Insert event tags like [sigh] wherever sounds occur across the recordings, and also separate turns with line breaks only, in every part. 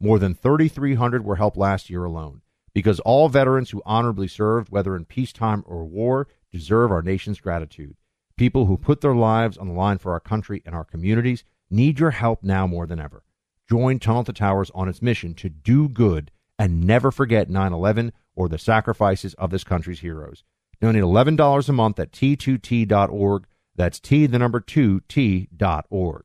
More than 3,300 were helped last year alone because all veterans who honorably served, whether in peacetime or war, deserve our nation's gratitude. People who put their lives on the line for our country and our communities need your help now more than ever. Join Tunnel to Towers on its mission to do good and never forget 9 11 or the sacrifices of this country's heroes. Donate $11 a month at t2t.org. That's T, the number 2, T.org.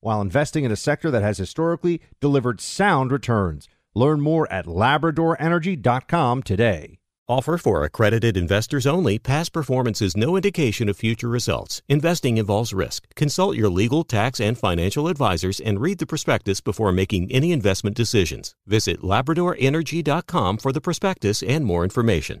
while investing in a sector that has historically delivered sound returns. Learn more at labradorenergy.com today.
Offer for accredited investors only. Past performance is no indication of future results. Investing involves risk. Consult your legal, tax, and financial advisors and read the prospectus before making any investment decisions. Visit labradorenergy.com for the prospectus and more information.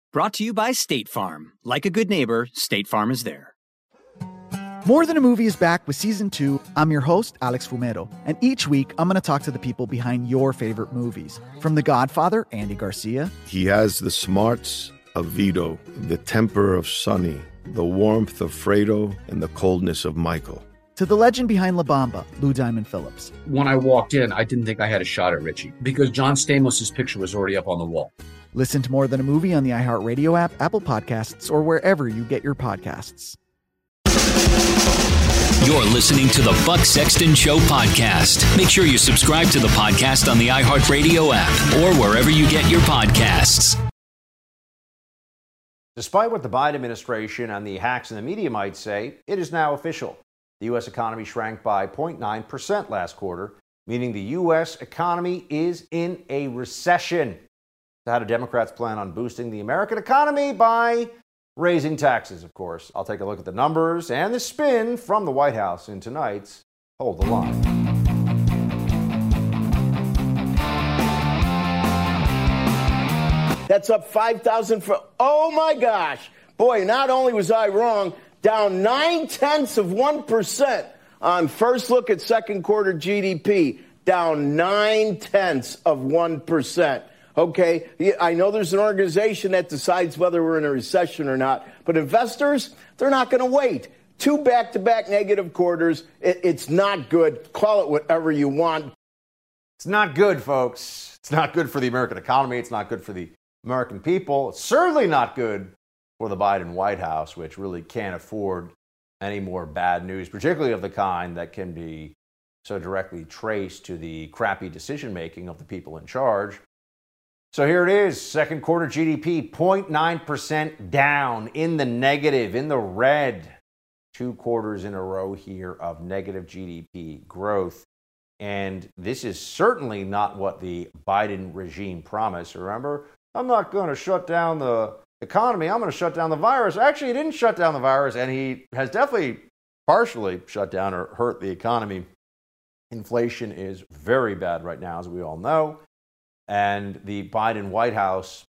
Brought to you by State Farm. Like a good neighbor, State Farm is there.
More Than a Movie is back with season two. I'm your host, Alex Fumero, and each week I'm going to talk to the people behind your favorite movies. From The Godfather, Andy Garcia.
He has the smarts of Vito, the temper of Sonny, the warmth of Fredo, and the coldness of Michael.
To the legend behind La Bamba, Lou Diamond Phillips.
When I walked in, I didn't think I had a shot at Richie because John Stamos' picture was already up on the wall.
Listen to More Than a Movie on the iHeartRadio app, Apple Podcasts, or wherever you get your podcasts.
You're listening to the Buck Sexton Show podcast. Make sure you subscribe to the podcast on the iHeartRadio app or wherever you get your podcasts.
Despite what the Biden administration and the hacks in the media might say, it is now official. The U.S. economy shrank by 0.9% last quarter, meaning the U.S. economy is in a recession. How do Democrats plan on boosting the American economy by raising taxes, of course? I'll take a look at the numbers and the spin from the White House in tonight's Hold the Line.
That's up 5,000 for, oh my gosh. Boy, not only was I wrong, down nine tenths of 1% on first look at second quarter GDP, down nine tenths of 1%. Okay, I know there's an organization that decides whether we're in a recession or not, but investors, they're not going to wait. Two back to back negative quarters, it's not good. Call it whatever you want.
It's not good, folks. It's not good for the American economy. It's not good for the American people. It's certainly not good for the Biden White House, which really can't afford any more bad news, particularly of the kind that can be so directly traced to the crappy decision making of the people in charge. So here it is, second quarter GDP 0.9% down in the negative, in the red. Two quarters in a row here of negative GDP growth. And this is certainly not what the Biden regime promised. Remember, I'm not going to shut down the economy, I'm going to shut down the virus. Actually, he didn't shut down the virus, and he has definitely partially shut down or hurt the economy. Inflation is very bad right now, as we all know. And the Biden White House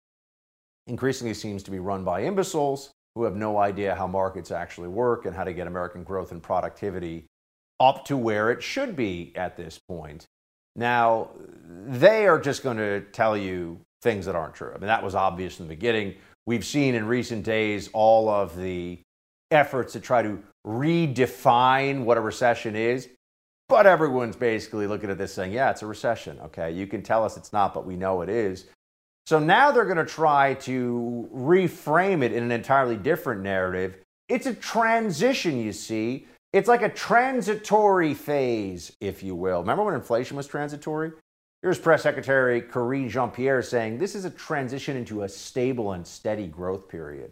increasingly seems to be run by imbeciles who have no idea how markets actually work and how to get American growth and productivity up to where it should be at this point. Now, they are just going to tell you things that aren't true. I mean, that was obvious in the beginning. We've seen in recent days all of the efforts to try to redefine what a recession is. But everyone's basically looking at this saying, yeah, it's a recession. Okay. You can tell us it's not, but we know it is. So now they're going to try to reframe it in an entirely different narrative. It's a transition, you see. It's like a transitory phase, if you will. Remember when inflation was transitory? Here's Press Secretary Karine Jean Pierre saying this is a transition into a stable and steady growth period.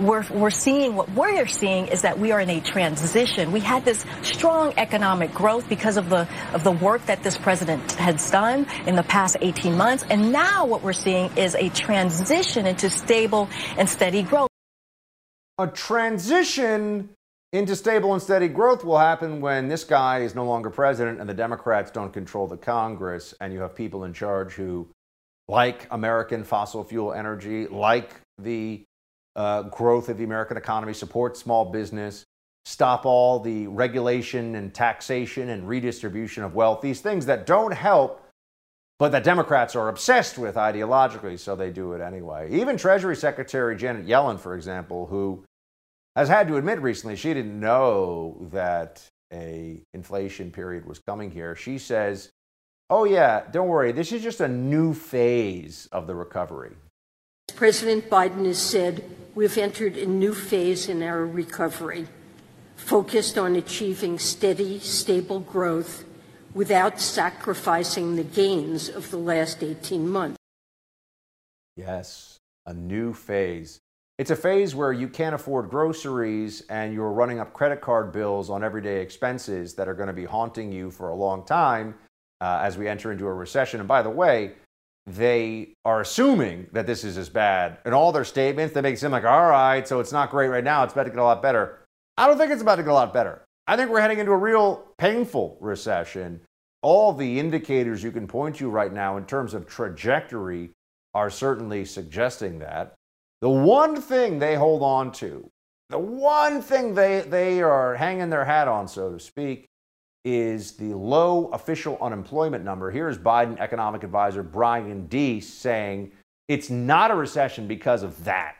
We're, we're seeing what we're seeing is that we are in a transition. We had this strong economic growth because of the of the work that this president has done in the past 18 months, and now what we're seeing is a transition into stable and steady growth.
A transition into stable and steady growth will happen when this guy is no longer president and the Democrats don't control the Congress, and you have people in charge who like American fossil fuel energy, like the uh, growth of the American economy, support small business, stop all the regulation and taxation and redistribution of wealth, these things that don't help, but that Democrats are obsessed with ideologically, so they do it anyway. Even Treasury Secretary Janet Yellen, for example, who has had to admit recently she didn't know that a inflation period was coming here. She says, "Oh yeah, don't worry. This is just a new phase of the recovery."
President Biden has said we've entered a new phase in our recovery, focused on achieving steady, stable growth without sacrificing the gains of the last 18 months.
Yes, a new phase. It's a phase where you can't afford groceries and you're running up credit card bills on everyday expenses that are going to be haunting you for a long time uh, as we enter into a recession. And by the way, they are assuming that this is as bad. In all their statements, they make it seem like, all right, so it's not great right now. It's about to get a lot better. I don't think it's about to get a lot better. I think we're heading into a real painful recession. All the indicators you can point to right now in terms of trajectory are certainly suggesting that. The one thing they hold on to, the one thing they, they are hanging their hat on, so to speak, is the low official unemployment number. Here's Biden economic advisor Brian Deese saying it's not a recession because of that.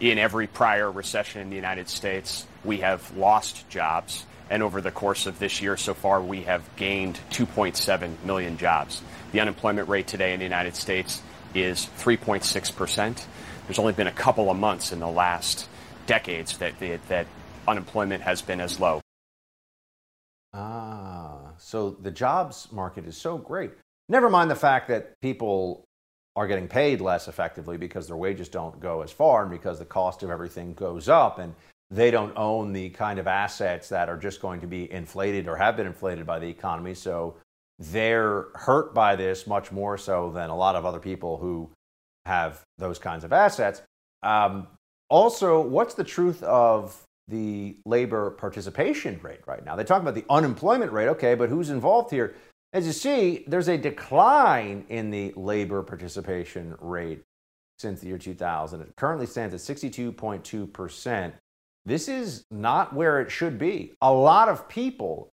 In every prior recession in the United States, we have lost jobs. And over the course of this year so far, we have gained 2.7 million jobs. The unemployment rate today in the United States is 3.6%. There's only been a couple of months in the last decades that, that unemployment has been as low.
Ah, so the jobs market is so great. Never mind the fact that people are getting paid less effectively because their wages don't go as far and because the cost of everything goes up and they don't own the kind of assets that are just going to be inflated or have been inflated by the economy. So they're hurt by this much more so than a lot of other people who have those kinds of assets. Um, also, what's the truth of the labor participation rate right now. They talk about the unemployment rate, okay, but who's involved here? As you see, there's a decline in the labor participation rate since the year 2000. It currently stands at 62.2%. This is not where it should be. A lot of people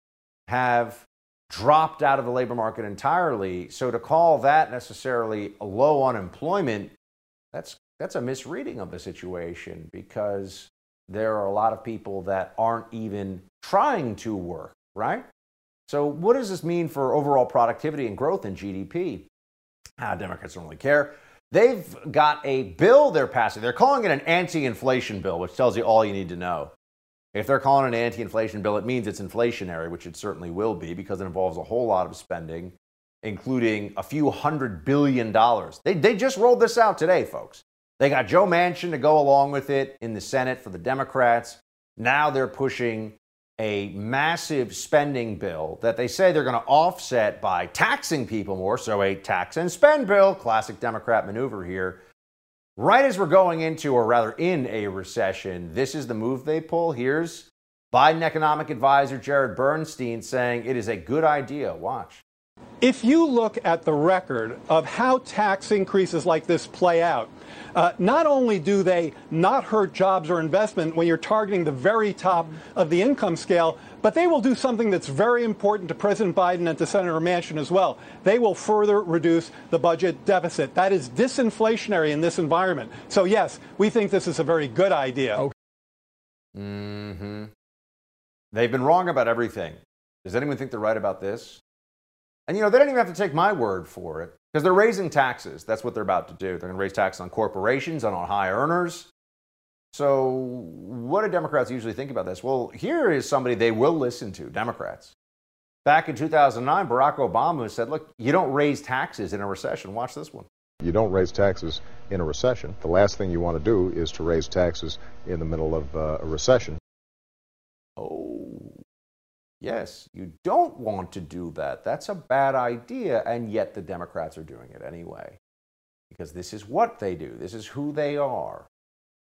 have dropped out of the labor market entirely. So to call that necessarily a low unemployment, that's that's a misreading of the situation because there are a lot of people that aren't even trying to work, right? So, what does this mean for overall productivity and growth in GDP? Ah, Democrats don't really care. They've got a bill they're passing. They're calling it an anti inflation bill, which tells you all you need to know. If they're calling an anti inflation bill, it means it's inflationary, which it certainly will be because it involves a whole lot of spending, including a few hundred billion dollars. They, they just rolled this out today, folks. They got Joe Manchin to go along with it in the Senate for the Democrats. Now they're pushing a massive spending bill that they say they're going to offset by taxing people more. So, a tax and spend bill, classic Democrat maneuver here. Right as we're going into, or rather in a recession, this is the move they pull. Here's Biden economic advisor Jared Bernstein saying it is a good idea. Watch.
If you look at the record of how tax increases like this play out, Uh, not only do they not hurt jobs or investment when you're targeting the very top of the income scale, but they will do something that's very important to President Biden and to Senator Manchin as well. They will further reduce the budget deficit. That is disinflationary in this environment. So, yes, we think this is a very good idea. Okay.
Mm-hmm. They've been wrong about everything. Does anyone think they're right about this? And you know, they don't even have to take my word for it because they're raising taxes. That's what they're about to do. They're going to raise taxes on corporations and on high earners. So, what do Democrats usually think about this? Well, here is somebody they will listen to Democrats. Back in 2009, Barack Obama said, Look, you don't raise taxes in a recession. Watch this one.
You don't raise taxes in a recession. The last thing you want to do is to raise taxes in the middle of uh, a recession.
Yes, you don't want to do that. That's a bad idea, and yet the Democrats are doing it anyway. Because this is what they do, this is who they are.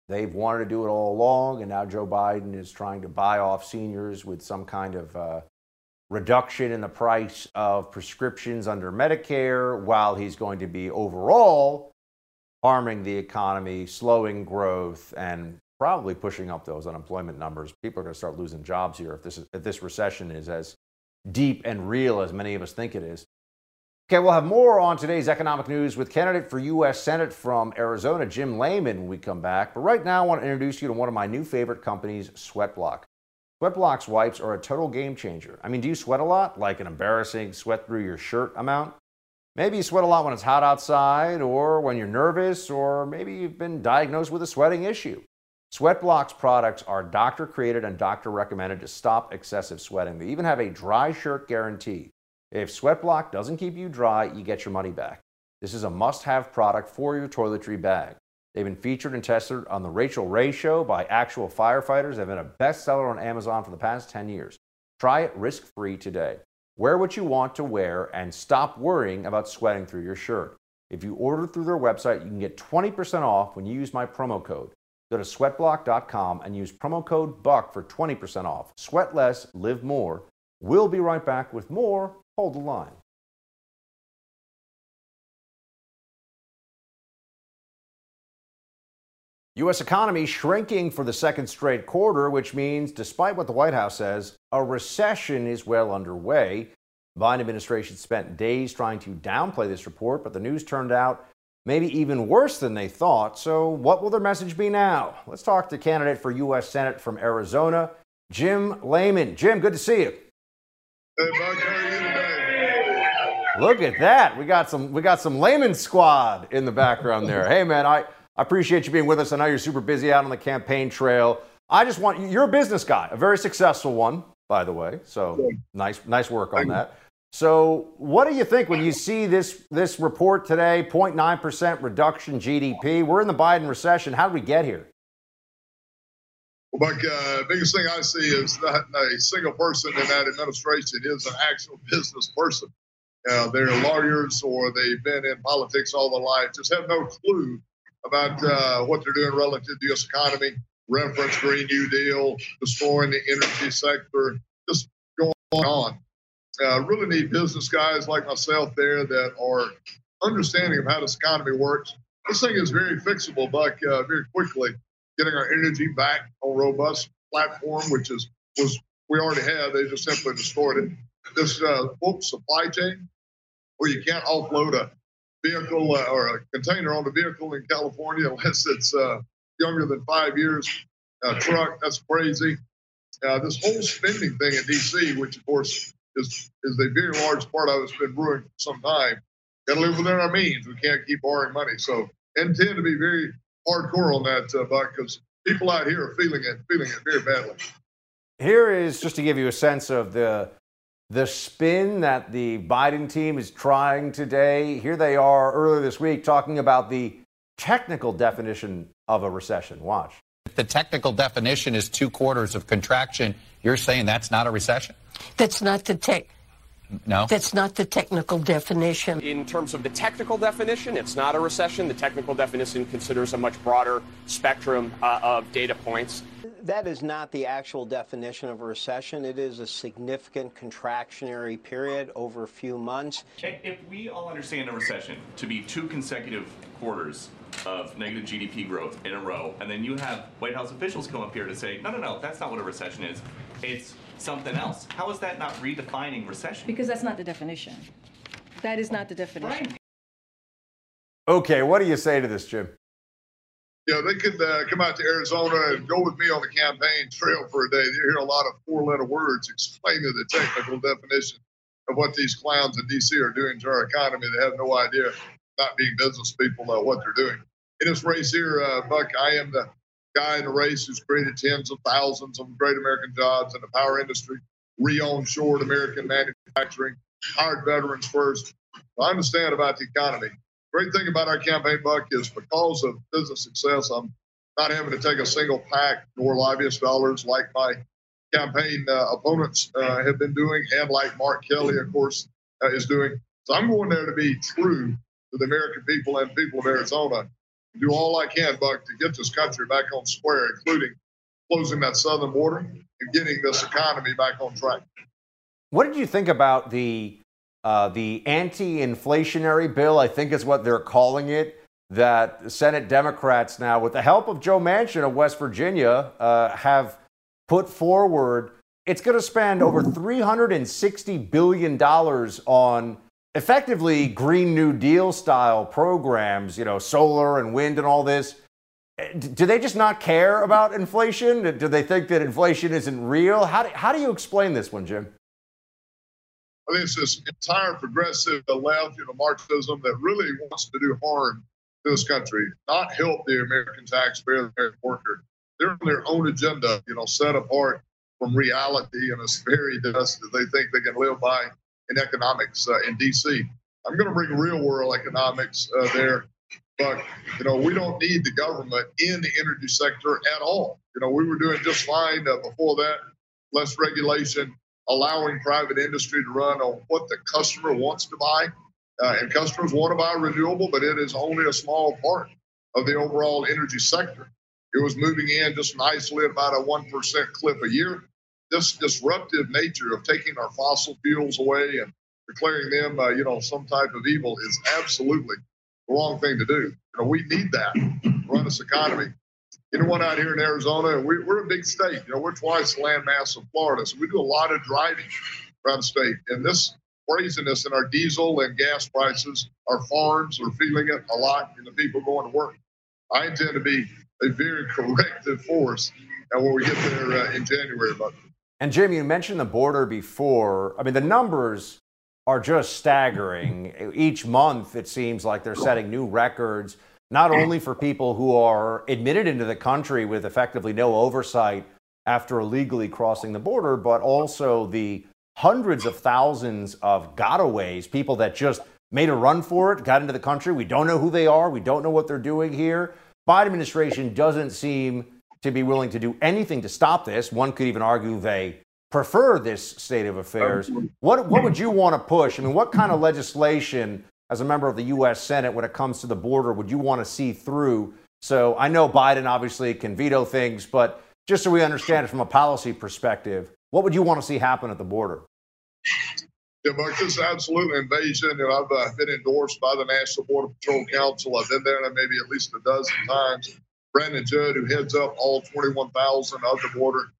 They've wanted to do it all along, and now Joe Biden is trying to buy off seniors with some kind of uh, reduction in the price of prescriptions under Medicare, while he's going to be overall harming the economy, slowing growth, and probably pushing up those unemployment numbers. People are going to start losing jobs here if this, is, if this recession is as deep and real as many of us think it is. Okay, we'll have more on today's economic news with candidate for U.S. Senate from Arizona, Jim Lamon, when we come back. But right now, I want to introduce you to one of my new favorite companies, Sweatblock. Sweatblock's wipes are a total game changer. I mean, do you sweat a lot? Like an embarrassing sweat through your shirt amount? Maybe you sweat a lot when it's hot outside, or when you're nervous, or maybe you've been diagnosed with a sweating issue. Sweatblock's products are doctor created and doctor recommended to stop excessive sweating. They even have a dry shirt guarantee. If Sweatblock doesn't keep you dry, you get your money back. This is a must have product for your toiletry bag. They've been featured and tested on The Rachael Ray Show by actual firefighters. They've been a bestseller on Amazon for the past 10 years. Try it risk free today. Wear what you want to wear and stop worrying about sweating through your shirt. If you order through their website, you can get 20% off when you use my promo code. Go to sweatblock.com and use promo code BUCK for 20% off. Sweat less, live more. We'll be right back with more Hold the line. U.S. economy shrinking for the second straight quarter, which means, despite what the White House says, a recession is well underway. The Biden administration spent days trying to downplay this report, but the news turned out maybe even worse than they thought. So, what will their message be now? Let's talk to candidate for U.S. Senate from Arizona, Jim Lamon. Jim, good to see you.
Hey, Buck, how are you today?
Look at that. We got some we got some Lamon squad in the background there. Hey man, I, I appreciate you being with us. I know you're super busy out on the campaign trail. I just want you're a business guy, a very successful one, by the way. So nice nice work on that. So, what do you think when you see this this report today? 0.9 percent reduction GDP. We're in the Biden recession. How did we get here?
Well, Buck, uh, biggest thing I see is that a single person in that administration is an actual business person uh, they're lawyers or they've been in politics all their life, just have no clue about uh, what they're doing relative to the U.S. economy, reference Green New Deal, destroying the energy sector, just going on. Uh, really need business guys like myself there that are understanding of how this economy works. This thing is very fixable, Buck, uh, very quickly. Getting our energy back on robust platform, which is was we already had. They just simply destroyed it this uh, supply chain where you can't offload a vehicle uh, or a container on the vehicle in California [laughs] unless it's uh, younger than five years. Uh, truck, that's crazy. Uh, this whole spending thing in D.C., which of course is is a very large part of it's been brewing for some time. Got to live within our means. We can't keep borrowing money. So intend to be very hardcore on that, uh, Buck, because people out here are feeling it, feeling it very badly.
Here is just to give you a sense of the the spin that the Biden team is trying today. Here they are earlier this week talking about the technical definition of a recession. Watch.
The technical definition is two quarters of contraction, you're saying that's not a recession?
That's not the tech.
No.
That's not the technical definition.
In terms of the technical definition, it's not a recession. The technical definition considers a much broader spectrum uh, of data points.
that is not the actual definition of a recession. It is a significant contractionary period over a few months.
If we all understand a recession to be two consecutive quarters of negative GDP growth in a row, and then you have White House officials come up here to say, no, no, no, that's not what a recession is. It's something else. How is that not redefining recession?
Because that's not the definition. That is not the definition.
Right.
Okay, what do you say to this, Jim?
Yeah, they could uh, come out to Arizona and go with me on the campaign trail for a day. You hear a lot of four-letter words explaining the technical definition of what these clowns in D.C. are doing to our economy. They have no idea, not being business people, uh, what they're doing. In this race here, uh, Buck, I am the guy in the race who's created tens of thousands of great American jobs in the power industry, re-onshored American manufacturing, hired veterans first. I understand about the economy great thing about our campaign, Buck, is because of business success, I'm not having to take a single PAC nor lobbyist dollars like my campaign uh, opponents uh, have been doing, and like Mark Kelly, of course, uh, is doing. So I'm going there to be true to the American people and people of Arizona. Do all I can, Buck, to get this country back on square, including closing that southern border and getting this economy back on track.
What did you think about the uh, the anti inflationary bill, I think is what they're calling it, that Senate Democrats now, with the help of Joe Manchin of West Virginia, uh, have put forward. It's going to spend over $360 billion on effectively Green New Deal style programs, you know, solar and wind and all this. Eh, do they just not care about inflation? Do they think that inflation isn't real? How do, how do you explain this one, Jim?
I think it's this entire progressive left, you know, Marxism that really wants to do harm to this country, not help the American taxpayer, the American worker. They're on their own agenda, you know, set apart from reality and a very dust that they think they can live by in economics uh, in D.C. I'm going to bring real world economics uh, there, but you know, we don't need the government in the energy sector at all. You know, we were doing just fine uh, before that. Less regulation, allowing private industry to run on what the customer wants to buy. Uh, and customers want to buy renewable, but it is only a small part of the overall energy sector. It was moving in just nicely at about a 1% clip a year. This disruptive nature of taking our fossil fuels away and declaring them, uh, you know, some type of evil is absolutely the wrong thing to do. You know, we need that to run this economy anyone out here in Arizona, we, are a big state. You know, we're twice the landmass of Florida, so we do a lot of driving around the state. And this craziness in our diesel and gas prices, our farms are feeling it a lot, and the people going to work. I intend to be a very [laughs] corrective force and when we get there uh, in January. But
and Jim, you mentioned the border before. I mean, the numbers are just staggering. [clears throat] Each month, it seems like they're setting new records not only for people who are admitted into the country with effectively no oversight after illegally crossing the border, but also the hundreds of thousands of gotaways, people that just made a run for it, got into the country. We don't know who they are. We don't know what they're doing here. Biden administration doesn't seem to be willing to do anything to stop this. One could even argue they prefer this state of affairs. What, what would you want to push? I mean, what kind of legislation as a member of the U.S. Senate when it comes to the border would you want to see through? So I know Biden obviously can veto things, but just so we understand it from a policy perspective, what would you want to see happen at the border?
Yeah, Mark, this is absolutely invasion. And I've uh, been endorsed by the National Border Patrol Council. I've been there maybe at least a dozen times. Brandon Judd, who heads up all 21,000 of the border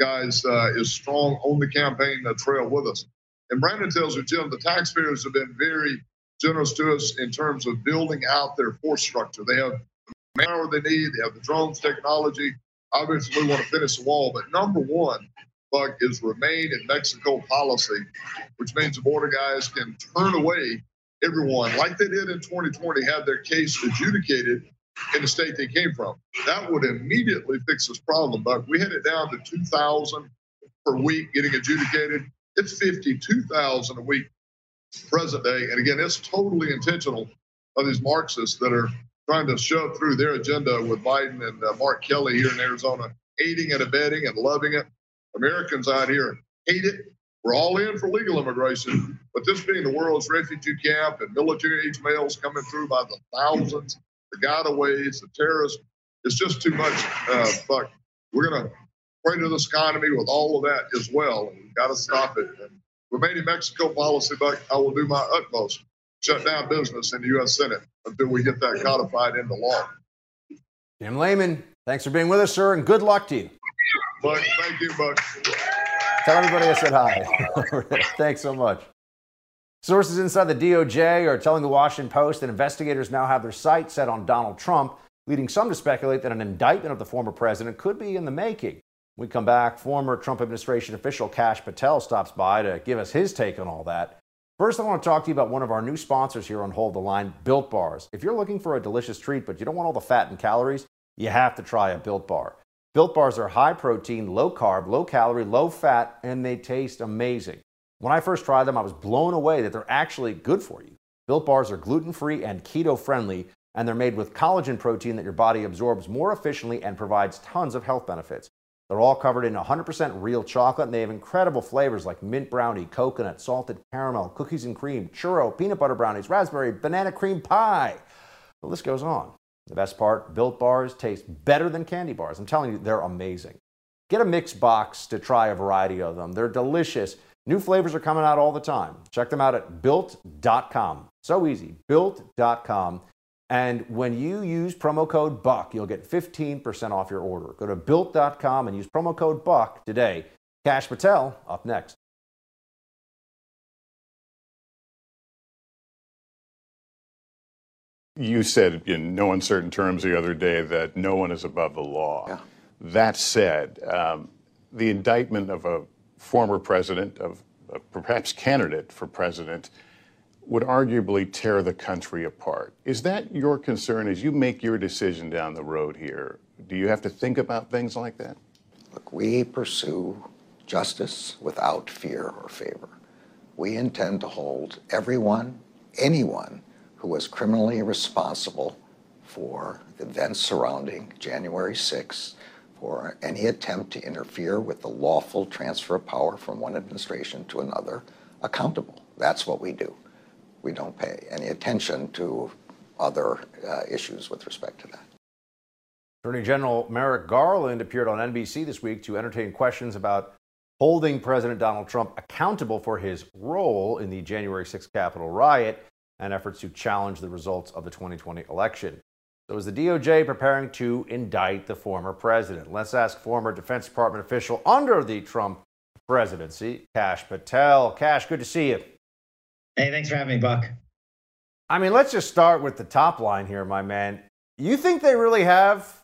guys, uh, is strong on the campaign trail with us. And Brandon tells me, Jim, the taxpayers have been very generous to us in terms of building out their force structure. They have the manpower they need, they have the drones technology. Obviously, we want to finish the wall, but number one, Buck, is remain in Mexico policy, which means the border guys can turn away everyone like they did in 2020, have their case adjudicated in the state they came from. That would immediately fix this problem, But We had it down to 2,000 per week getting adjudicated. It's 52,000 a week present day. And again, it's totally intentional of these Marxists that are trying to shove through their agenda with Biden and uh, Mark Kelly here in Arizona, aiding and abetting and loving it. Americans out here hate it. We're all in for legal immigration, but this being the world's refugee camp and military age males coming through by the thousands, the gotaways, the terrorists, it's just too much. Uh, but we're going to afraid of this economy with all of that as well. And we've got to stop it. And remaining Mexico policy, but I will do my utmost shut down business in the U.S. Senate until we get that codified into law.
Jim Lamon, thanks for being with us, sir, and good luck to you.
Buck, thank you, Buck.
Tell everybody I said hi. [laughs] thanks so much. Sources inside the DOJ are telling the Washington Post that investigators now have their sights set on Donald Trump, leading some to speculate that an indictment of the former president could be in the making. When we come back, former Trump administration official Kash Patel stops by to give us his take on all that. First, I want to talk to you about one of our new sponsors here on Hold the Line, Built Bars. If you're looking for a delicious treat, but you don't want all the fat and calories, you have to try a Built Bar. Built Bars are high protein, low carb, low calorie, low fat, and they taste amazing. When I first tried them, I was blown away that they're actually good for you. Built Bars are gluten free and keto friendly, and they're made with collagen protein that your body absorbs more efficiently and provides tons of health benefits. They're all covered in 100% real chocolate, and they have incredible flavors like mint brownie, coconut, salted caramel, cookies and cream, churro, peanut butter brownies, raspberry, banana cream pie. The list goes on. The best part Built Bars taste better than candy bars. I'm telling you, they're amazing. Get a mix box to try a variety of them. They're delicious. New flavors are coming out all the time. Check them out at built.com. So easy. Built.com. And when you use promo code BUCK, you'll get 15% off your order. Go to built.com and use promo code BUCK today. Kash Patel up next.
You said in no uncertain terms the other day that no one is above the law.
Yeah.
That said, um, the indictment of a former president, of a perhaps candidate for president, would arguably tear the country apart. Is that your concern as you make your decision down the road here? Do you have to think about things like that?
Look, we pursue justice without fear or favor. We intend to hold everyone, anyone who was criminally responsible for the events surrounding January 6th, for any attempt to interfere with the lawful transfer of power from one administration to another, accountable. That's what we do. We don't pay any attention to other uh, issues with respect to that.
Attorney General Merrick Garland appeared on NBC this week to entertain questions about holding President Donald Trump accountable for his role in the January 6th Capitol riot and efforts to challenge the results of the 2020 election. So, is the DOJ preparing to indict the former president? Let's ask former Defense Department official under the Trump presidency, Kash Patel. Kash, good to see you.
Hey, thanks for having me, Buck.
I mean, let's just start with the top line here, my man. You think they really have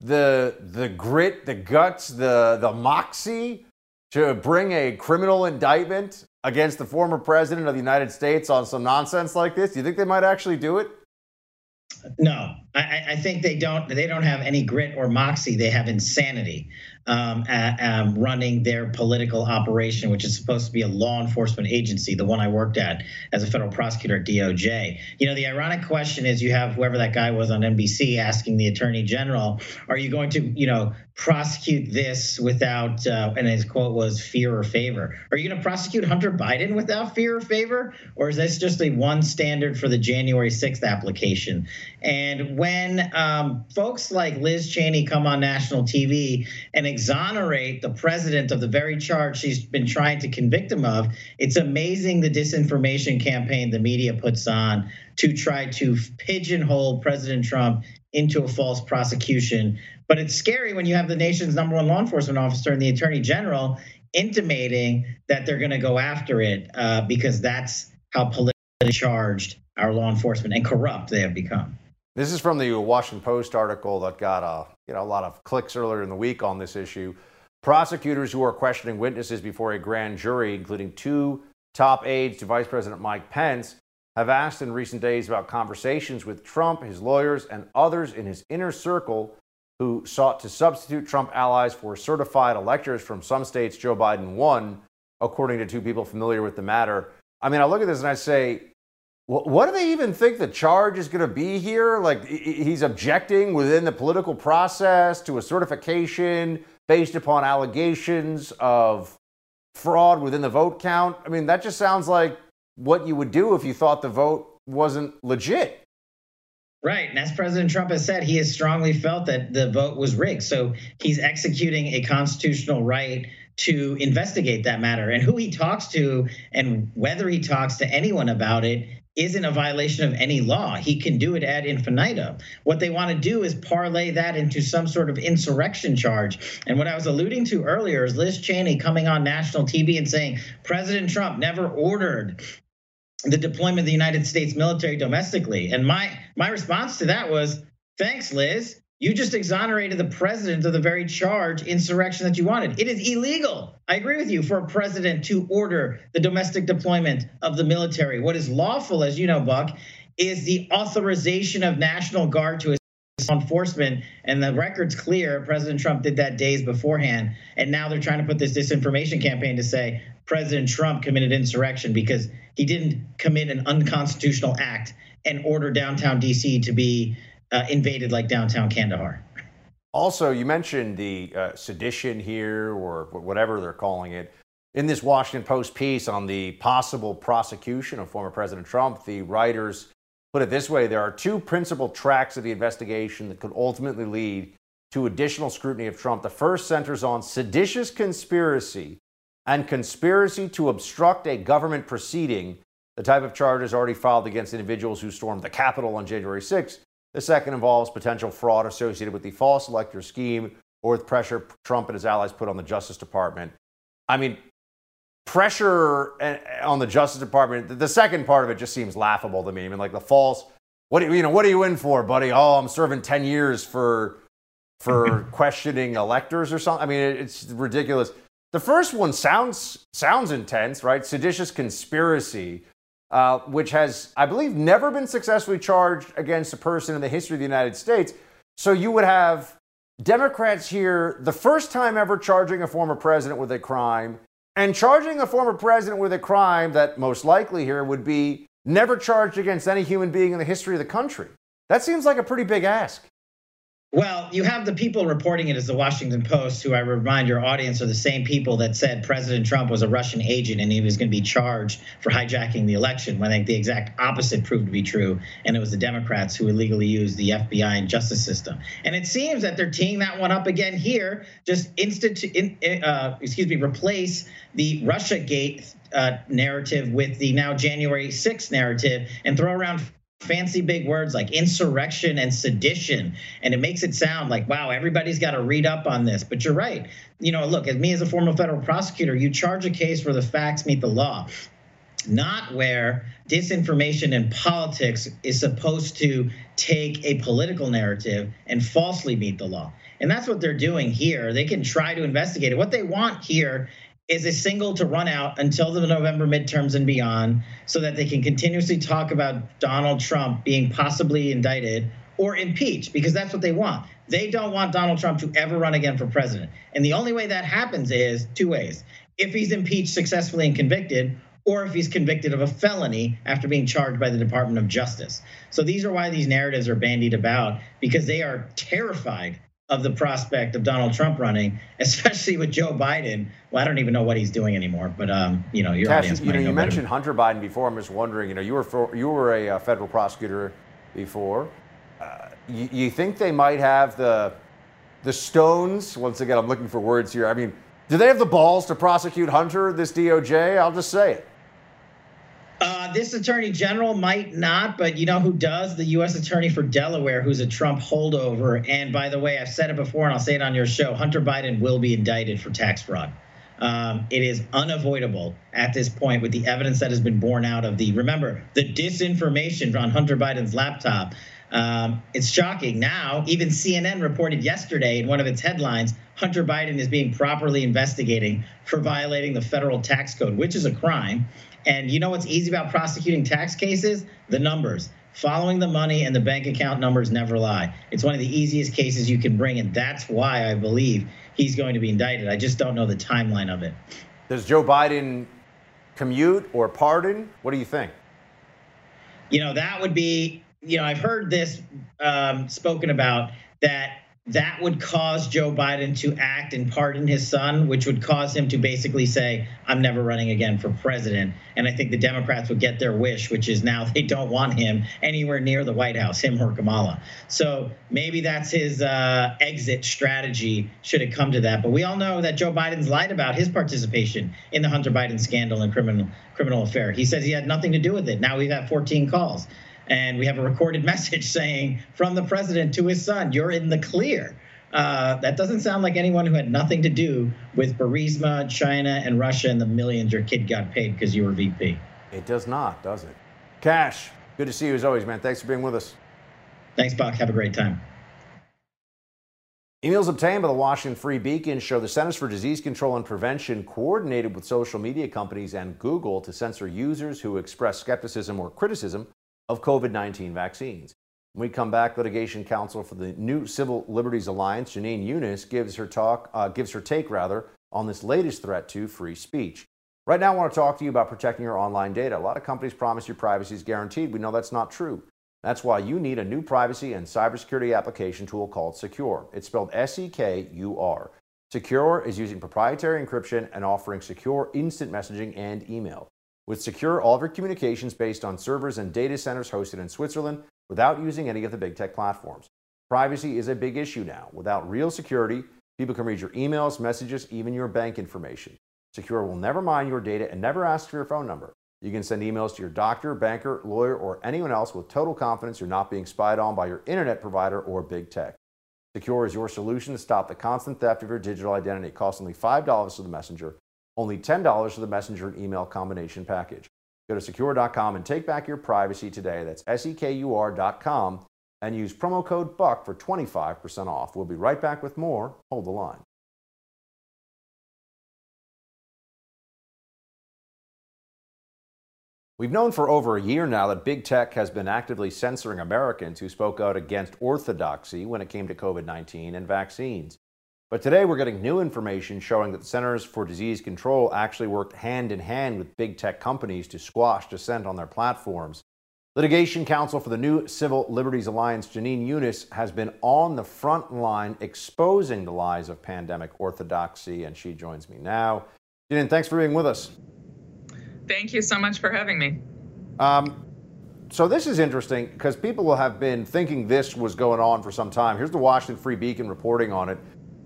the the grit, the guts, the the moxie to bring a criminal indictment against the former president of the United States on some nonsense like this? Do you think they might actually do it?
No, I, I, think they don't. They don't have any grit or moxie. They have insanity um, at, um, running their political operation, which is supposed to be a law enforcement agency, the one I worked at as a federal prosecutor at DOJ. You know, the ironic question is, you have whoever that guy was on NBC asking the attorney general, "Are you going to, you know, prosecute this without?" Uh, and his quote was, "Fear or favor." Are you going to prosecute Hunter Biden without fear or favor, or is this just a one standard for the January 6th application? And when um, folks like Liz Cheney come on national TV and exonerate the president of the very charge she's been trying to convict him of, it's amazing the disinformation campaign the media puts on to try to pigeonhole President Trump into a false prosecution. But it's scary when you have the nation's number one law enforcement officer and the attorney general intimating that they're going to go after it uh, because that's how politically charged our law enforcement and corrupt they have become.
This is from the Washington Post article that got a, you know, a lot of clicks earlier in the week on this issue. Prosecutors who are questioning witnesses before a grand jury, including two top aides to Vice President Mike Pence, have asked in recent days about conversations with Trump, his lawyers, and others in his inner circle who sought to substitute Trump allies for certified electors from some states Joe Biden won, according to two people familiar with the matter. I mean, I look at this and I say, what do they even think the charge is going to be here? Like he's objecting within the political process to a certification based upon allegations of fraud within the vote count. I mean, that just sounds like what you would do if you thought the vote wasn't legit.
Right. And as President Trump has said, he has strongly felt that the vote was rigged. So he's executing a constitutional right to investigate that matter. And who he talks to and whether he talks to anyone about it isn't a violation of any law. He can do it ad infinitum. What they want to do is parlay that into some sort of insurrection charge. And what I was alluding to earlier is Liz Cheney coming on national TV and saying President Trump never ordered the deployment of the United States military domestically. And my my response to that was, thanks, Liz. You just exonerated the president of the very charge insurrection that you wanted. It is illegal. I agree with you for a president to order the domestic deployment of the military. What is lawful, as you know, Buck, is the authorization of National Guard to enforcement and the record's clear president trump did that days beforehand and now they're trying to put this disinformation campaign to say president trump committed insurrection because he didn't commit an unconstitutional act and order downtown dc to be uh, invaded like downtown Kandahar.
Also, you mentioned the uh, sedition here, or whatever they're calling it. In this Washington Post piece on the possible prosecution of former President Trump, the writers put it this way there are two principal tracks of the investigation that could ultimately lead to additional scrutiny of Trump. The first centers on seditious conspiracy and conspiracy to obstruct a government proceeding, the type of charges already filed against individuals who stormed the Capitol on January 6th the second involves potential fraud associated with the false elector scheme or with pressure Trump and his allies put on the Justice Department. I mean, pressure eh, on the Justice Department, the second part of it just seems laughable to me. I mean, like the false, what you know, what are you in for, buddy? Oh, I'm serving 10 years for for questioning electors or something. I mean, it's ridiculous. The first one sounds sounds intense, right? Seditious conspiracy uh, which has, I believe, never been successfully charged against a person in the history of the United States. So you would have Democrats here the first time ever charging a former president with a crime and charging a former president with a crime that most likely here would be never charged against any human being in the history of the country. That seems like a pretty big ask.
Well, you have the people reporting it as the Washington Post, who I remind your audience are the same people that said President Trump was a Russian agent and he was going to be charged for hijacking the election, when the exact opposite proved to be true. And it was the Democrats who illegally used the FBI and justice system. And it seems that they're teeing that one up again here, just instant, uh, excuse me, replace the Russia Gate uh, narrative with the now January 6th narrative and throw around fancy big words like insurrection and sedition. And it makes it sound like wow everybody's got to read up on this. But you're right. You know look as me as a former federal prosecutor you charge a case where the facts meet the law not where disinformation and politics is supposed to take a political narrative and falsely meet the law. And that's what they're doing here. They can try to investigate it. What they want here is a single to run out until the November midterms and beyond so that they can continuously talk about Donald Trump being possibly indicted or impeached because that's what they want. They don't want Donald Trump to ever run again for president. And the only way that happens is two ways. If he's impeached successfully and convicted, or if he's convicted of a felony after being charged by the Department of Justice. So these are why these narratives are bandied about because they are terrified of the prospect of Donald Trump running, [laughs] especially with Joe Biden. Well, I don't even know what he's doing anymore, but um, you know, your
Kash,
audience
you, know,
you
mentioned Hunter Biden before. I'm just wondering, you know, you were for, you were a uh, federal prosecutor before. Uh, you, you, think they might have the the stones? Once again, I'm looking for words here. I mean, do they have the balls to prosecute Hunter, this DOJ? I'll just say it.
Uh, this attorney general might not, but you know who does? The U.S. attorney for Delaware, who's a Trump holdover. And by the way, I've said it before and I'll say it on your show Hunter Biden will be indicted for tax fraud. Um, it is unavoidable at this point with the evidence that has been borne out of the, remember, the disinformation on Hunter Biden's laptop. Um, it's shocking. Now, even CNN reported yesterday in one of its headlines Hunter Biden is being properly investigating for violating the federal tax code, which is a crime. And you know what's easy about prosecuting tax cases? The numbers. Following the money and the bank account numbers never lie. It's one of the easiest cases you can bring, and that's why I believe he's going to be indicted. I just don't know the timeline of it.
Does Joe Biden commute or pardon? What do you think?
You know, that would be, you know, I've heard this um, spoken about that that would cause Joe Biden to act and pardon his son, which would cause him to basically say, I'm never running again for president. And I think the Democrats would get their wish, which is now [laughs] they don't want him anywhere near the White House, him or Kamala. So maybe that's his uh, exit strategy should it come to that. But we all know that Joe Biden's lied about his participation in the Hunter Biden scandal and criminal criminal affair. He says he had nothing to do with it. Now we've had 14 calls and we have a recorded [laughs] message saying from the president to his son, "You're in the clear." Uh, that doesn't sound like anyone who had nothing to do with Burisma, China, and Russia, and the millions your kid got paid because you were VP.
It does not, does it? Kash, good to see you as always, man. Thanks for being with us.
Thanks, Buck. Have a great time.
Emails obtained by the Washington Free Beacon show the Centers for Disease Control and Prevention coordinated with social media companies and Google to censor users who express skepticism or criticism of COVID 19 vaccines. When we come back, litigation counsel for the new Civil Liberties Alliance, Jenin Younes, gives her talk, uh, gives her take rather, on this latest threat to free speech. Right now, I want to talk to you about protecting your online data. A lot of companies promise your privacy is guaranteed. We know that's not true. That's why you need a new privacy and cybersecurity application tool called Sekur. It's spelled S E K U R. Sekur is using proprietary encryption and offering secure instant messaging and email. With Sekur, all of your communications based on servers and data centers hosted in Switzerland without using any of the big tech platforms. Privacy is a big issue now. Without real security, people can read your emails, messages, even your bank information. Sekur will never mine your data and never ask for your phone number. You can send emails to your doctor, banker, lawyer, or anyone else with total confidence you're not being spied on by your internet provider or big tech. Sekur is your solution to stop the constant theft of your digital identity. It costs only $5 for the messenger only $10 for the messenger and email combination package. Go to sekur.com and take back your privacy today. That's S-E-K-U-R.com and use promo code BUCK for 25% off. We'll be right back with more. Hold the line. We've known for over a year now that big tech has been actively censoring Americans who spoke out against orthodoxy when it came to COVID 19 and vaccines. But today we're getting new information showing that the Centers for Disease Control actually worked hand in hand with big tech companies to squash dissent on their platforms. Litigation counsel for the new Civil Liberties Alliance, Jenin Younes, has been on the front line exposing the lies of pandemic orthodoxy, and she joins me now. Jenin, thanks for being with us.
Thank you so much for having me.
Um, so this is interesting because people have been thinking this was going on for some time. Here's the Washington Free Beacon reporting on it.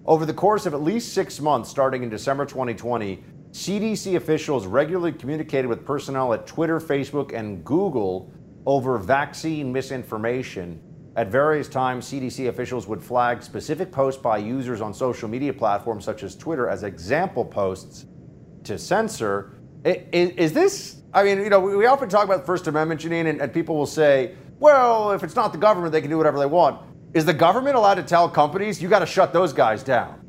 Over the course of at least six months, starting in December 2020, CDC officials regularly communicated with personnel at Twitter, Facebook, and Google over vaccine misinformation. At various times, CDC officials would flag specific posts by users on social media platforms such as Twitter as example posts to censor. Is, is this, I mean, you know, we often talk about the First Amendment, Jenin, and, and people will say, well, if it's not the government, they can do whatever they want. Is the government allowed to tell companies you got to shut those guys down?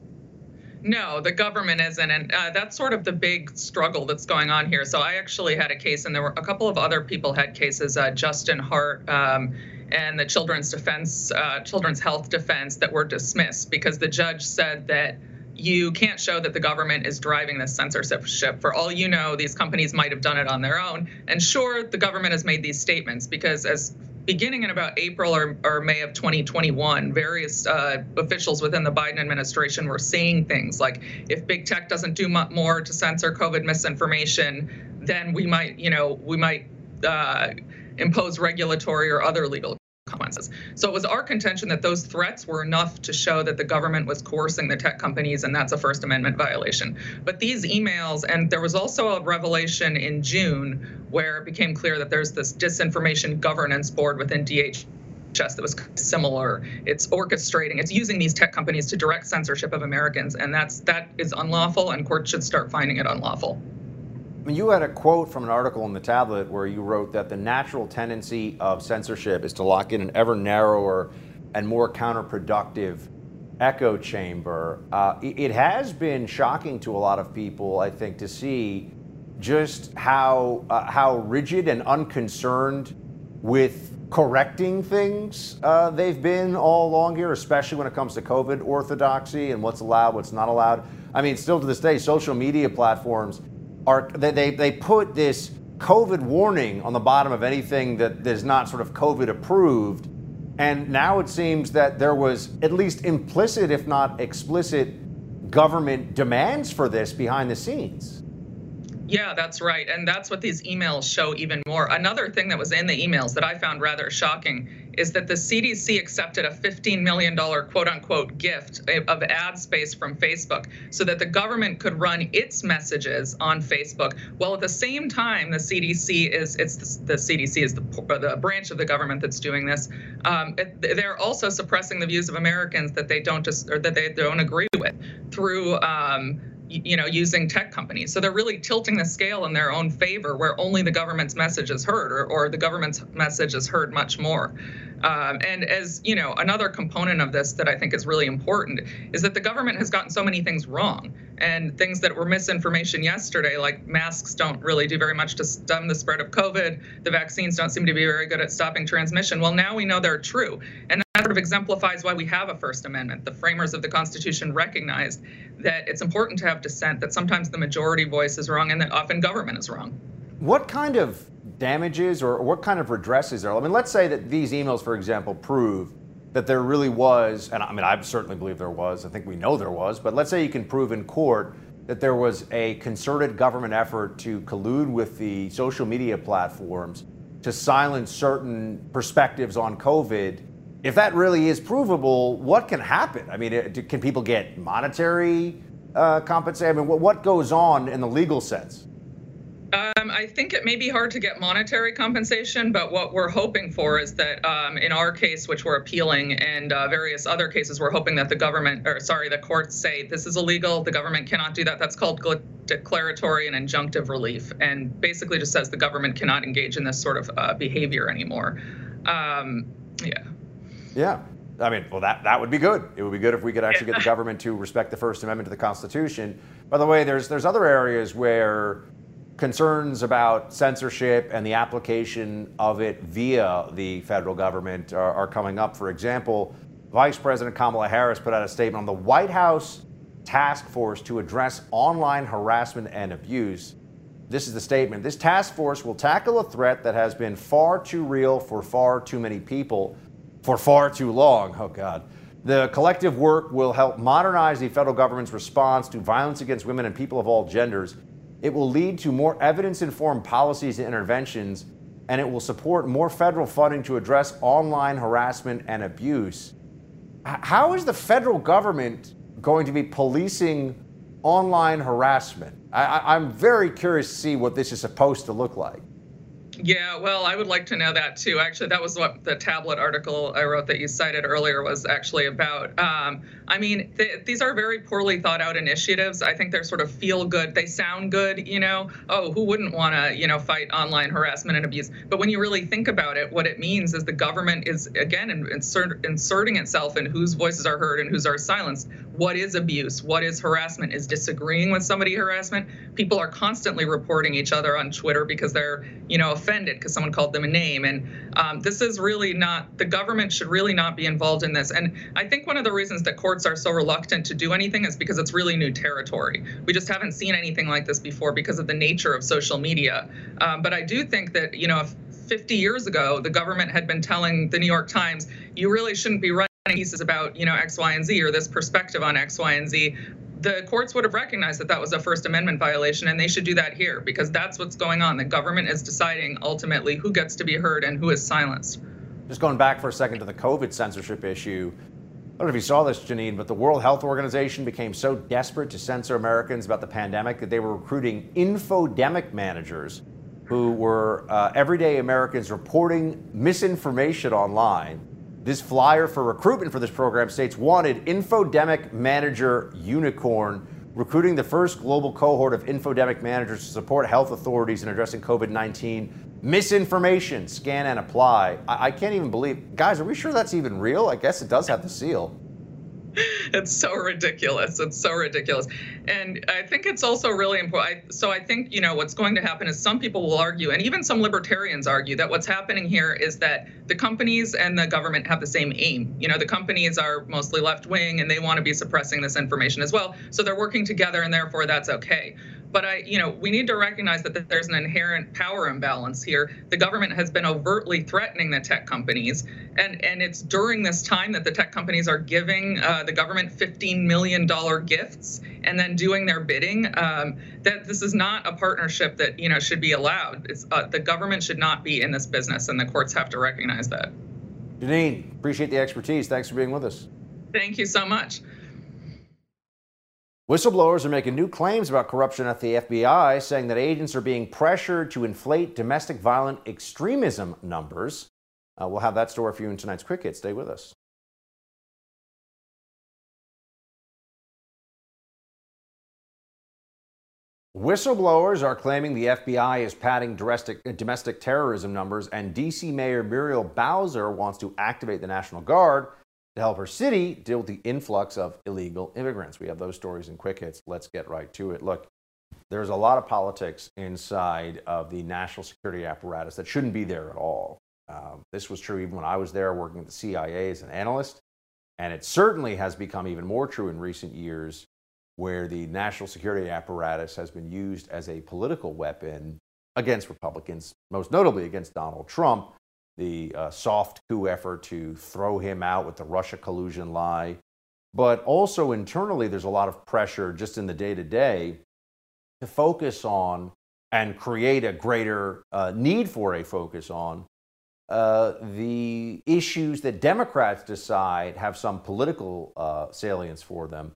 No, the government isn't, and uh, that's sort of the big struggle that's going on here. So I actually had a case, and there were a couple of other people had cases. Uh, Justin Hart. Um, and the Children's Defense, uh, Children's Health Defense, that were dismissed because the judge said that you can't show that the government is driving this censorship. For all you know, these companies might have done it on their own. And sure, the government has made these statements because, as beginning in about April or, or May of 2021, various uh, officials within the Biden administration were saying things like, if big tech doesn't do more to censor COVID misinformation, then we might, you know, we might uh, impose regulatory or other legal consequences. So it was our contention that those threats were enough to show that the government was coercing the tech companies, and that's a First Amendment violation. But these emails, and there was also a revelation in June where it became clear that there's this disinformation governance board within DH that was similar. It's orchestrating, it's using these tech companies to direct censorship of Americans, and that's that is unlawful, and courts should start finding it unlawful
you had a quote from an article in the tablet where you wrote that the natural tendency of censorship is to lock in an ever narrower and more counterproductive echo chamber. Uh, it has been shocking to a lot of people, I think, to see just how uh, how rigid and unconcerned with correcting things uh, they've been all along here, especially when it comes to COVID orthodoxy and what's allowed, what's not allowed. I mean, still to this day, social media platforms are they, they put this COVID warning on the bottom of anything that is not sort of COVID approved. And now it seems that there was at least implicit, if not explicit, government demands for this behind the scenes.
Yeah, that's right. And that's what these emails show even more. Another thing that was in the emails that I found rather shocking is that the CDC accepted a $15 million quote unquote gift of ad space from Facebook so that the government could run its messages on Facebook. Well, at the same time, the CDC is, it's the, the CDC is the, the branch of the government that's doing this. Um, they're also suppressing the views of Americans that they don't just, or that they don't agree with through, um, you know, using tech companies. So they're really tilting the scale in their own favor, where only the government's message is heard, or, or the government's message is heard much more. Um, and as you know, another component of this that I think is really important is that the government has gotten so many things wrong, and things that were misinformation yesterday, like masks don't really do very much to stem the spread of COVID. The vaccines don't seem to be very good at stopping transmission. Well, now we know they're true, and that sort of exemplifies why we have a First Amendment. The framers of the Constitution recognized that it's important to have dissent, that sometimes the majority voice is wrong, and that often government is wrong.
What kind of damages or what kind of redress is there? I mean, let's say that these emails, for example, prove that there really was, and I mean, I certainly believe there was, I think we know there was, but let's say you can prove in court that there was a concerted government effort to collude with the social media platforms to silence certain perspectives on COVID. If that really is provable, what can happen? I mean, can people get monetary uh, compensation? I mean, what goes on in the legal sense?
Um, I think it may be hard to get monetary compensation, but what we're hoping for is that um, in our case, which we're appealing, and uh, various other cases, we're hoping that the government, or sorry, the courts say this is illegal. The government cannot do that. That's called declaratory and injunctive relief, and basically just says the government cannot engage in this sort of uh, behavior anymore. Um, yeah.
Yeah. I mean, well, that, that would be good. It would be good if we could actually get the [laughs] government to respect the First Amendment to the Constitution. By the way, there's there's other areas where concerns about censorship and the application of it via the federal government are, are, coming up. For example, Vice President Kamala Harris put out a statement on the White House task force to address online harassment and abuse. This is the statement. This task force will tackle a threat that has been far too real for far too many people for far too long. Oh, God. The collective work will help modernize the federal government's response to violence against women and people of all genders it will lead to more evidence informed policies and interventions, and it will support more federal funding to address online harassment and abuse. How is the federal government going to be policing online harassment? I, am very curious to see what this is supposed to look like.
Yeah, well, I would like to know that too. Actually, that was what the tablet article I wrote that you cited earlier was actually about. Um, I mean, th- these are very poorly thought out initiatives. I think they're sort of feel good. They sound good, you know. Oh, who wouldn't want to, you know, fight online harassment and abuse? But when you really think about it, what it means is the government is again insert, inserting itself in whose voices are heard and whose are silenced. What is abuse? What is harassment? Is disagreeing with somebody harassment? People are constantly reporting each other on Twitter because they're, you know, offended because someone called them a name. And um, this is really not. The government should really not be involved in this. And I think one of the reasons that courts courts are so reluctant to do anything is because it's really new territory. We just haven't seen anything like this before because of the nature of social media. Um, but I do think that, you know, if 50 years ago, the government had been telling the New York Times, you really shouldn't be running pieces about, you know, X, Y, and Z or this perspective on X, Y, and Z the courts would have recognized that that was a First Amendment violation, and they should do that here because that's what's going on. The government is deciding ultimately who gets to be heard and who is silenced.
Just going back for a second to the COVID censorship issue, I don't know if you saw this, Jenin, but the World Health Organization became so desperate to censor Americans about the pandemic that they were recruiting infodemic managers who were uh, everyday Americans reporting misinformation online. This flyer for recruitment for this program states wanted infodemic manager unicorn, recruiting the first global cohort of infodemic managers to support health authorities in addressing COVID 19 Misinformation, scan and apply. I, I, can't even believe. Guys, are we sure that's even real? I guess it does have the seal. [laughs]
It's so ridiculous. It's so ridiculous. And I think it's also really important. So I think, you know, what's going to happen is some people will argue, and even some libertarians argue, that what's happening here is that the companies and the government have the same aim. You know, the companies are mostly left wing and they want to be suppressing this information as well. So they're working together and therefore that's okay. But I, you know, we need to recognize that there's an inherent power imbalance here. The government has been overtly threatening the tech companies, and and it's during this time that the tech companies are giving uh, the government 15 million dollar gifts and then doing their bidding. Um, that this is not a partnership that you know should be allowed. It's, uh, the government should not be in this business, and the courts have to recognize that.
Jenin, appreciate the expertise. Thanks for being with us.
Thank you so much.
Whistleblowers are making new claims about corruption at the FBI, saying that agents are being pressured to inflate domestic violent extremism numbers. Uh, we'll have that story for you in tonight's Quick Hit. Stay with us. Whistleblowers are claiming the FBI is padding domestic, domestic terrorism numbers, and D.C. Mayor Muriel Bowser wants to activate the National Guard to help her city deal with the influx of illegal immigrants. We have those stories in quick hits. Let's get right to it. Look, there's a lot of politics inside of the national security apparatus that shouldn't be there at all. Um, this was true even when I was there working at the CIA as an analyst, and it certainly has become even more true in recent years where the national security apparatus has been used as a political weapon against Republicans, most notably against Donald Trump, the uh, soft coup effort to throw him out with the Russia collusion lie. But also internally, there's a lot of pressure just in the day to day to focus on and create a greater uh, need for a focus on uh, the issues that Democrats decide have some political uh, salience for them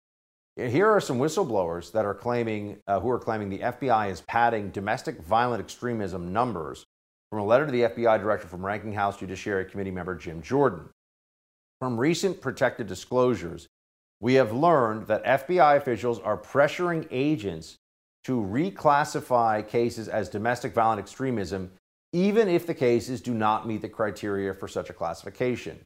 here are some whistleblowers that are claiming, uh, who are claiming the FBI is padding domestic violent extremism numbers from a letter to the FBI director from Ranking House Judiciary Committee member Jim Jordan. From recent protected disclosures, we have learned that FBI officials are pressuring agents to reclassify cases as domestic violent extremism, even if the cases do not meet the criteria for such a classification.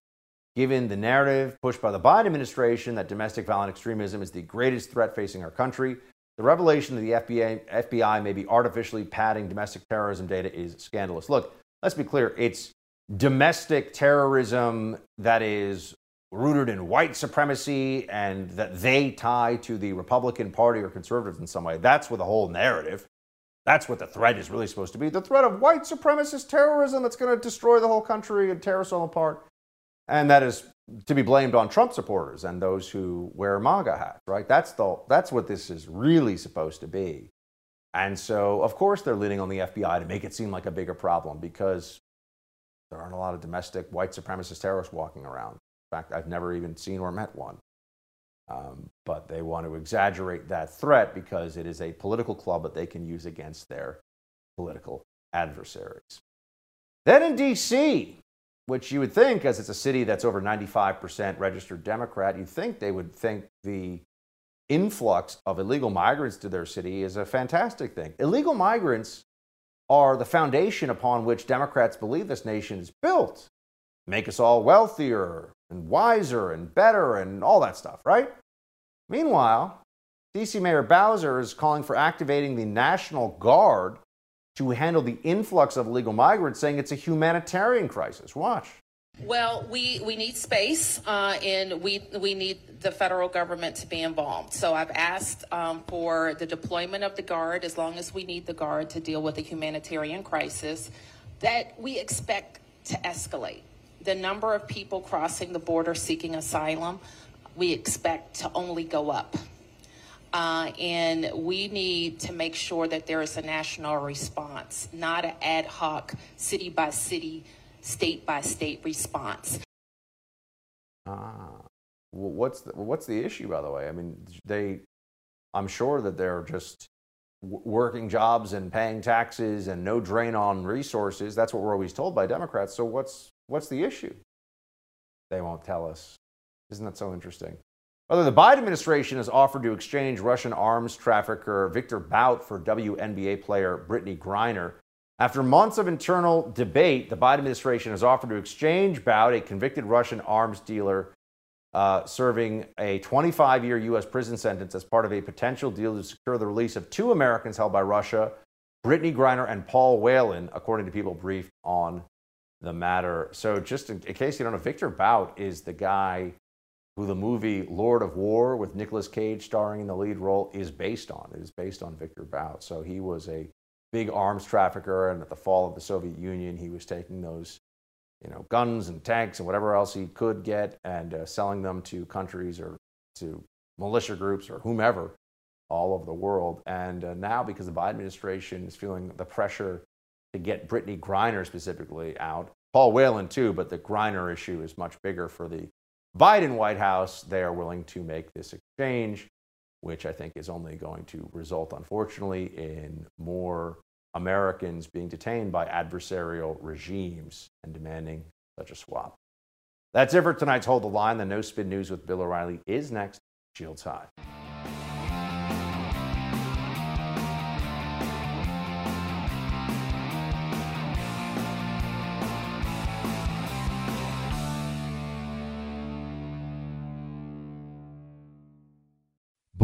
Given the narrative pushed by the Biden administration that domestic violent extremism is the greatest threat facing our country, the revelation that the FBI, FBI may be artificially padding domestic terrorism data is scandalous. Look, let's be clear it's domestic terrorism that is rooted in white supremacy and that they tie to the Republican Party or conservatives in some way. That's what the whole narrative. That's what the threat is really supposed to be. The threat of white supremacist terrorism that's going to destroy the whole country and tear us all apart. And that is to be blamed on Trump supporters and those who wear MAGA hats, right? That's, the, that's what this is really supposed to be. And so, of course, they're leaning on the FBI to make it seem like a bigger problem because there aren't a lot of domestic white supremacist terrorists walking around. In fact, I've never even seen or met one. Um, but they want to exaggerate that threat because it is a political club that they can use against their political adversaries. Then in D.C., which you would think, as it's a city that's over 95% registered Democrat, you'd think they would think the influx of illegal migrants to their city is a fantastic thing. Illegal migrants are the foundation upon which Democrats believe this nation is built. Make us all wealthier and wiser and better and all that stuff, right? Meanwhile, DC Mayor Bowser is calling for activating the National Guard to handle the influx of illegal migrants, saying it's a humanitarian crisis. Watch.
Well, we, we need space, uh, and we we need the federal government to be involved. So I've asked um, for the deployment of the guard, as long as we need the guard to deal with a humanitarian crisis that we expect to escalate. The number of people crossing the border seeking asylum, we expect to only go up. Uh, and we need to make sure that there is a national response, not an ad hoc, city by city, state by state response.
Ah, what's the, what's the issue, by the way? I mean, they, I'm sure that they're just working jobs and paying taxes and no drain on resources. That's what we're always told by Democrats. So what's what's the issue? They won't tell us. Isn't that so interesting? Although the Biden administration has offered to exchange Russian arms trafficker Victor Bout for WNBA player Brittney Griner. After months of internal debate, the Biden administration has offered to exchange Bout, a convicted Russian arms dealer uh, serving a 25 year U.S. prison sentence, as part of a potential deal to secure the release of two Americans held by Russia, Brittney Griner and Paul Whelan, according to people briefed on the matter. So, just in, in case you don't know, Victor Bout is the guy who the movie Lord of War with Nicolas Cage starring in the lead role is based on. It is based on Victor Bout. So he was a big arms trafficker, and at the fall of the Soviet Union, he was taking those, you know, guns and tanks and whatever else he could get and uh, selling them to countries or to militia groups or whomever all over the world. And uh, now, because the Biden administration is feeling the pressure to get Brittney Griner specifically out, Paul Whelan too, but the Griner issue is much bigger for the Biden White House. They are willing to make this exchange, which I think is only going to result, unfortunately, in more Americans being detained by adversarial regimes and demanding such a swap. That's it for tonight's Hold the Line. The No Spin News with Bill O'Reilly is next. Shields high.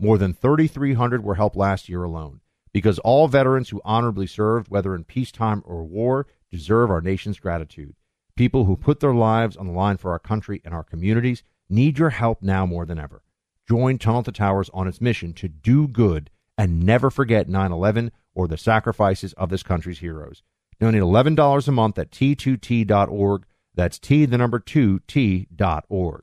More than 3,300 were helped last year alone. Because all veterans who honorably served, whether in peacetime or war, deserve our nation's gratitude. People who put their lives on the line for our country and our communities need your help now more than ever. Join Tunnel to Towers on its mission to do good and never forget 9 11 or the sacrifices of this country's heroes. Donate $11 a month at t2t.org. That's T, the number 2, T.org.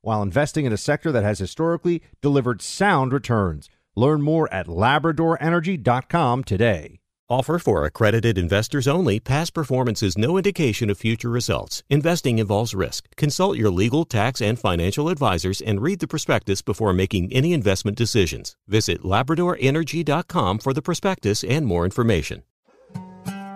while investing in a sector that has historically delivered sound returns. Learn more at labradorenergy.com today.
Offer for accredited investors only. Past performance is no indication of future results. Investing involves risk. Consult your legal, tax, and financial advisors and read the prospectus before making any investment decisions. Visit labradorenergy.com for the prospectus and more information.